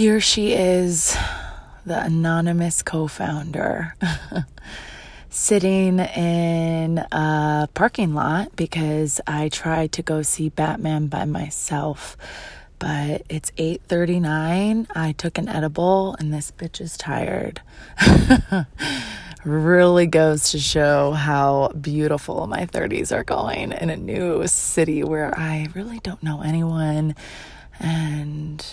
here she is, the anonymous co founder, sitting in a parking lot because I tried to go see Batman by myself. But it's 8:39. I took an edible and this bitch is tired. really goes to show how beautiful my 30s are going in a new city where I really don't know anyone and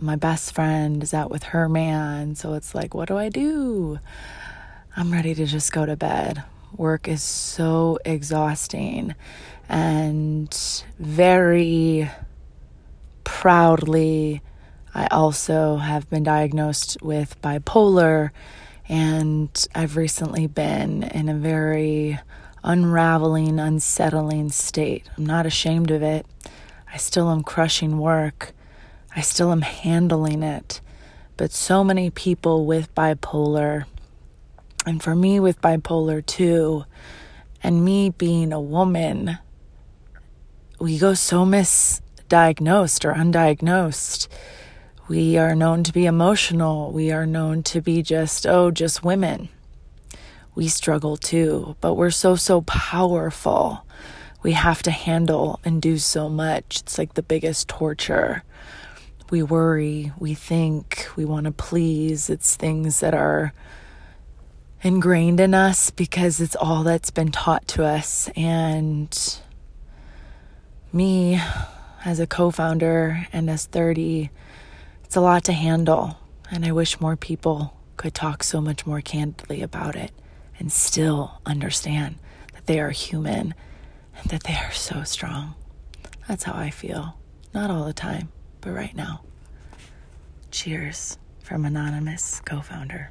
my best friend is out with her man. So it's like, what do I do? I'm ready to just go to bed. Work is so exhausting and very proudly, I also have been diagnosed with bipolar, and I've recently been in a very unraveling, unsettling state. I'm not ashamed of it. I still am crushing work. I still am handling it. But so many people with bipolar, and for me with bipolar 2, and me being a woman, we go so misdiagnosed or undiagnosed. We are known to be emotional. We are known to be just, oh, just women. We struggle too, but we're so, so powerful. We have to handle and do so much. It's like the biggest torture we worry, we think, we want to please. It's things that are ingrained in us because it's all that's been taught to us. And me, as a co founder and as 30, it's a lot to handle. And I wish more people could talk so much more candidly about it and still understand that they are human and that they are so strong. That's how I feel. Not all the time but right now. Cheers from Anonymous co founder.